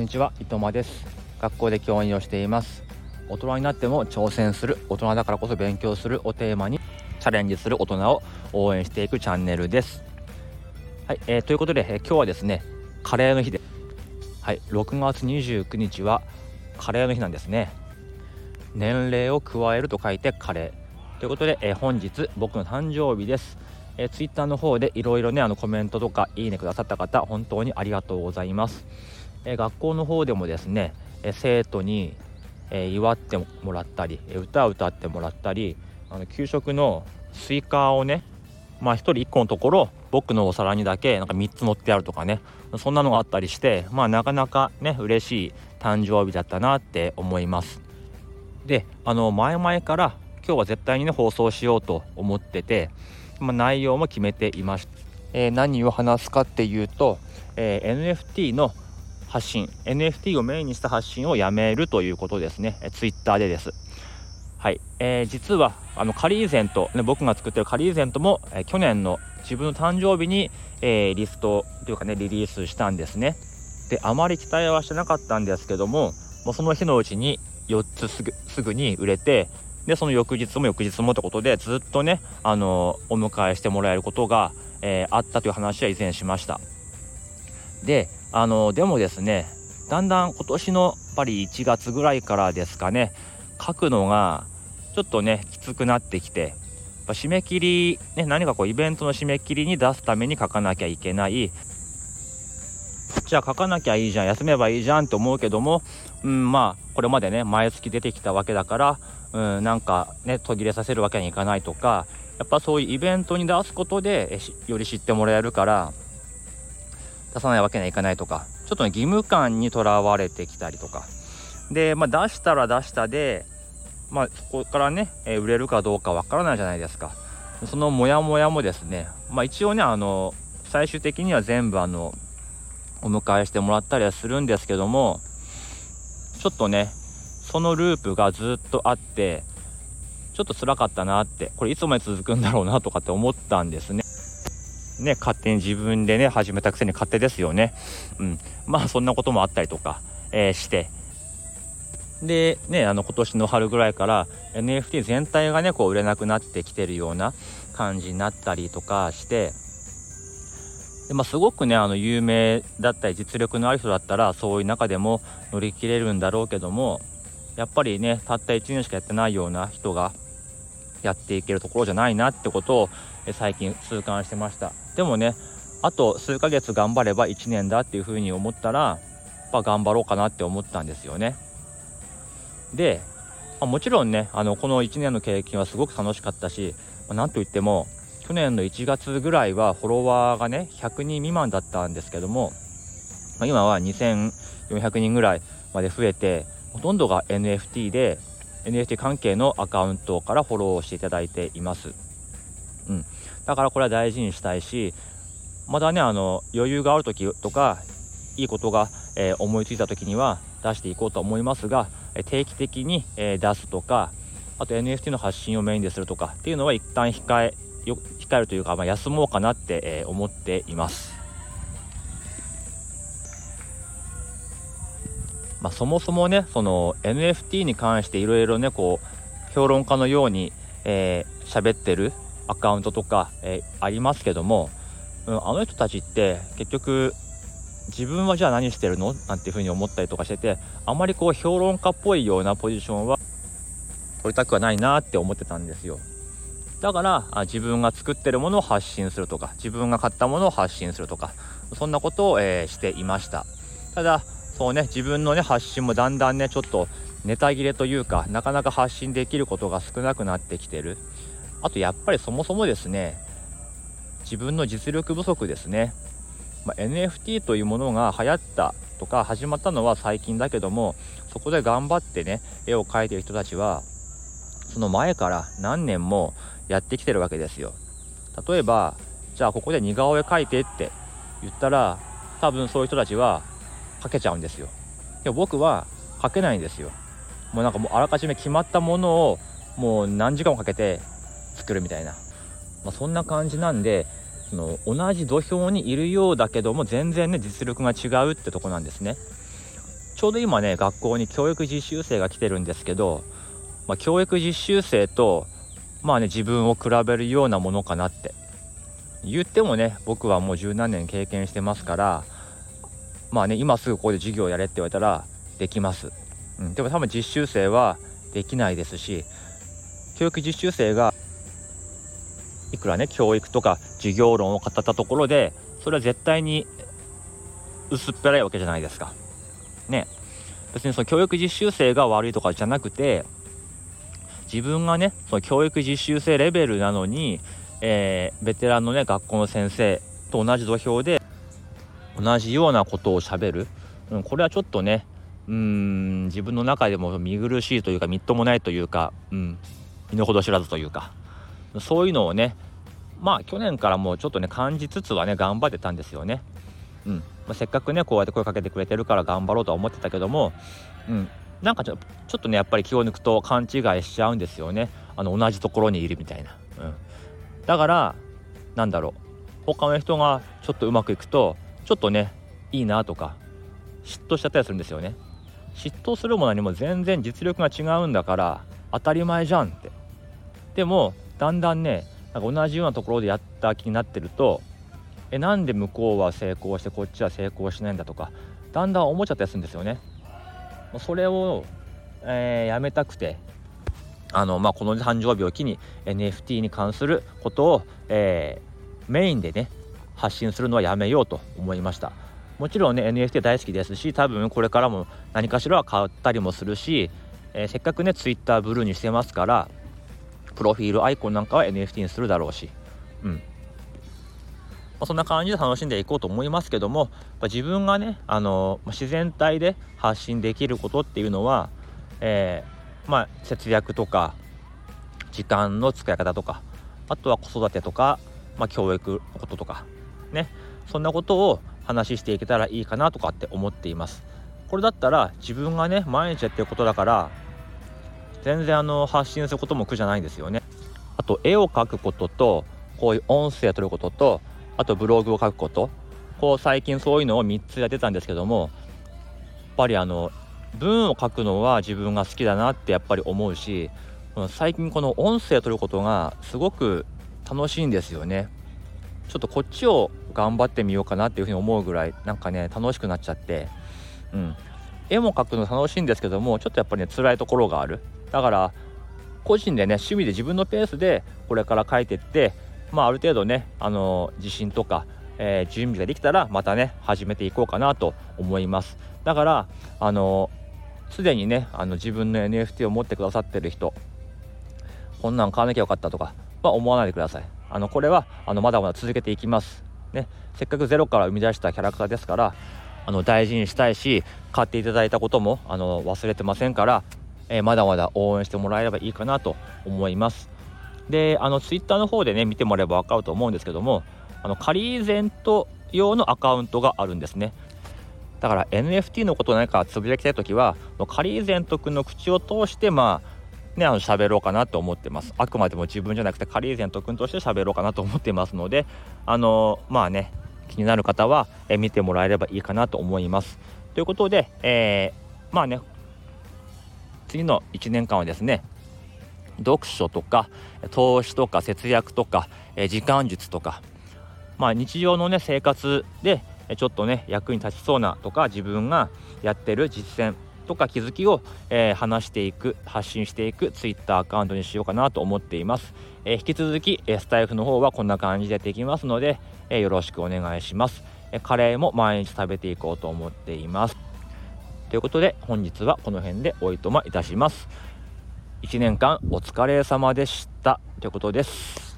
んにちは伊藤間です。学校で教員をしています。大人になっても挑戦する大人だからこそ勉強するをテーマにチャレンジする大人を応援していくチャンネルです。はい、えー、ということで、えー、今日はですねカレーの日ではい6月29日はカレーの日なんですね。年齢を加えると書いてカレー。ということで、えー、本日僕の誕生日です。えー、ツイッターの方でいろいろねあのコメントとかいいねくださった方本当にありがとうございます、え、学校の方でもですね、え、生徒に、え祝ってもらったり歌を歌ってもらったりあの給食のスイカをねまあ1人1個のところ僕のお皿にだけなんか3つ乗ってあるとかねそんなのがあったりしてまあなかなかね嬉しい誕生日だったなって思います。であの前々から今日は絶対にね放送しようと思っててまあ、内容も決めていました、えー、何を話すかっていうと、えー、NFT の発信 NFT をメインにした発信をやめるということですね、えー、Twitter でです。はい、えー、実はあのカリーゼント、ね、僕が作ってるカリーゼントも、えー、去年の自分の誕生日に、えー、リストというかねリリースしたんですね。であまり期待はしてなかったんですけどももうその日のうちに4つすぐすぐに売れてでその翌日も翌日もってことでずっとねあのお迎えしてもらえることが、えー、あったという話は以前しました。であのでもですねだんだん今年のやっぱり1月ぐらいからですかね書くのがちょっとねきつくなってきて締め切り、ね、何かこうイベントの締め切りに出すために書かなきゃいけない。じゃあ書かなきゃいいじゃん休めばいいじゃんって思うけども、うん、まあこれまでね毎月出てきたわけだからうん、なんかね途切れさせるわけにいかないとかやっぱそういうイベントに出すことでより知ってもらえるから出さないわけにはいかないとかちょっとね義務感にとらわれてきたりとかで、まあ、出したら出したで、まあ、そこからね、えー、売れるかどうかわからないじゃないですかそのモヤモヤもですね、まあ、一応ねあの最終的には全部あのお迎えしてもらったりはするんですけどもちょっとねそのループがずっとあってちょっと辛かったなってこれいつまで続くんだろうなとかって思ったんですね。ね勝手に自分でね始めたくせに勝手ですよね。うん、まあそんなこともあったりとか、えー、して。でねあの今年の春ぐらいから NFT 全体がねこう売れなくなってきてるような感じになったりとかして。で、まあ、すごくねあの有名だったり実力のある人だったらそういう中でも乗り切れるんだろうけどもやっぱりねたった1年しかやってないような人がやっていけるところじゃないなってことを最近痛感してました。でもねあと数ヶ月頑張れば1年だっていうふうに思ったらやっぱ頑張ろうかなって思ったんですよねで、ま、もちろんねあのこの1年の経験はすごく楽しかったし、ま、なんといっても去年の1月ぐらいはフォロワーがね100人未満だったんですけども、ま、今は2400人ぐらいまで増えてほとんどが NFT で NFT 関係のアカウントからフォローしていただいています。うん、だからこれは大事にしたいしまだねあの余裕がある時とかいいことが、えー、思いついた時には出していこうと思いますが定期的に、えー、出すとかあと NFT の発信をメインでするとかっていうのは一旦控えよ控えるというか、まあ、休もうかなって、えー、思っています。まあ、そもそもねその NFT に関していろいろねこう評論家のように喋、えー、ってるアカウントとか、えー、ありますけども、うん、あの人たちって結局自分はじゃあ何してるの？なんていうふうに思ったりとかしててあまりこう評論家っぽいようなポジションは取りたくはないなって思ってたんですよ。だから自分が作ってるものを発信するとか自分が買ったものを発信するとかそんなことを、えー、していました。ただそうね自分のね発信もだんだんねちょっとネタ切れというかなかなか発信できることが少なくなってきてる。あとやっぱりそもそもですね自分の実力不足ですね、まあ、NFT というものが流行ったとか始まったのは最近だけどもそこで頑張ってね絵を描いてる人たちはその前から何年もやってきてるわけですよ。例えばじゃあここで似顔絵描いてって言ったら多分そういう人たちはかけちゃうんですよ。でも僕はかけないんですよ。もうなんかもうあらかじめ決まったものをもう何時間もかけて作るみたいな、まあ、そんな感じなんでその同じ土俵にいるようだけども全然ね実力が違うってとこなんですね。ちょうど今ね学校に教育実習生が来てるんですけど、まあ、教育実習生とまあね自分を比べるようなものかなって。言ってもね僕はもう十何年経験してますからまあね今すぐここで授業やれって言われたらできます、うん、でも多分実習生はできないですし教育実習生がいくらね教育とか授業論を語ったところでそれは絶対に薄っぺらいわけじゃないですか。ね。別にその教育実習生が悪いとかじゃなくて自分がねその教育実習生レベルなのに、えー、ベテランのね学校の先生と同じ土俵で同じようなことをしゃべる、うん、これはちょっとねうん自分の中でも見苦しいというかみっともないというか、うん、身の程知らずというか。そういうのをねまあ去年からもうちょっとね感じつつはね頑張ってたんですよね。うんまあ、せっかくねこうやって声かけてくれてるから頑張ろうとは思ってたけども、うん、なんかちょちょっとねやっぱり気を抜くと勘違いしちゃうんですよねあの同じところにいるみたいな。うん、だからなんだろう他の人がちょっとうまくいくとちょっとねいいなとか嫉妬しちゃったりするんですよね。嫉妬するも何も全然実力が違うんだから当たり前じゃんってでもだんだんねなんか同じようなところでやった気になってるとえなんで向こうは成功してこっちは成功しないんだとかだんだん思っちゃったりするんですよね。それを、えー、やめたくてあの、まあ、この誕生日を機に NFT に関することを、えー、メインでね発信するのはやめようと思いましたもちろんね NFT 大好きですし多分これからも何かしらは買ったりもするし、えー、せっかくね Twitter ブルーにしてますからプロフィールアイコンなんかは NFT にするだろうし、うん。まあ、そんな感じで楽しんでいこうと思いますけどもま自分がね、あの自然体で発信できることっていうのは、えー、まあ、節約とか時間の使い方とかあとは子育てとか、まあ、教育のこととかね。そんなことを話していけたらいいかなとかって思っています。これだったら自分がね毎日やってることだから全然あの発信することも苦じゃないんですよね。あと絵を描くこととこういう音声を取ることとあとブログを書くことこう最近そういうのを3つやってたんですけどもやっぱりあの文を書くのは自分が好きだなってやっぱり思うし最近この音声を取ることがすごく楽しいんですよね。ちょっとこっちを頑張ってみようかなっていうふうに思うぐらいなんかね楽しくなっちゃって、うん、絵も描くの楽しいんですけどもちょっとやっぱりね辛いところがあるだから個人でね趣味で自分のペースでこれから書いてってまあある程度ねあの自信とか、えー、準備ができたらまたね始めていこうかなと思います。だからあのすでにねあの自分の NFT を持ってくださってる人こんなん買わなきゃよかったとかは思わないでください。あのこれはあのまだまだ続けていきます。ねせっかくゼロから生み出したキャラクターですからあの大事にしたいし買っていただいたこともあの忘れてませんからえー、まだまだ応援してもらえればいいかなと思います。であのツイッターの方でね見てもらえば分かると思うんですけどもあのカリーゼント用のアカウントがあるんですね。だから NFT のこと何かつぶやきたい時はカリーゼント君の口を通してまあね、あの喋ろうかなと思ってます。あくまでも自分じゃなくてカリーゼント君として喋ろうかなと思ってますので、あのまあね、気になる方は、え見てもらえればいいかなと思います。ということで、えー、まあね、次の1年間はですね読書とか投資とか節約とか、え時間術とか、まあ、日常のね生活でちょっとね役に立ちそうなとか自分がやってる実践とか気づきを、えー、話していく発信していく Twitter アカウントにしようかなと思っています、えー、引き続き、えスタイフの方はこんな感じでできますので、えよろしくお願いします、えカレーも毎日食べていこうと思っています。ということで本日はこの辺でおいとまいたします。1年間お疲れ様でした。ということです。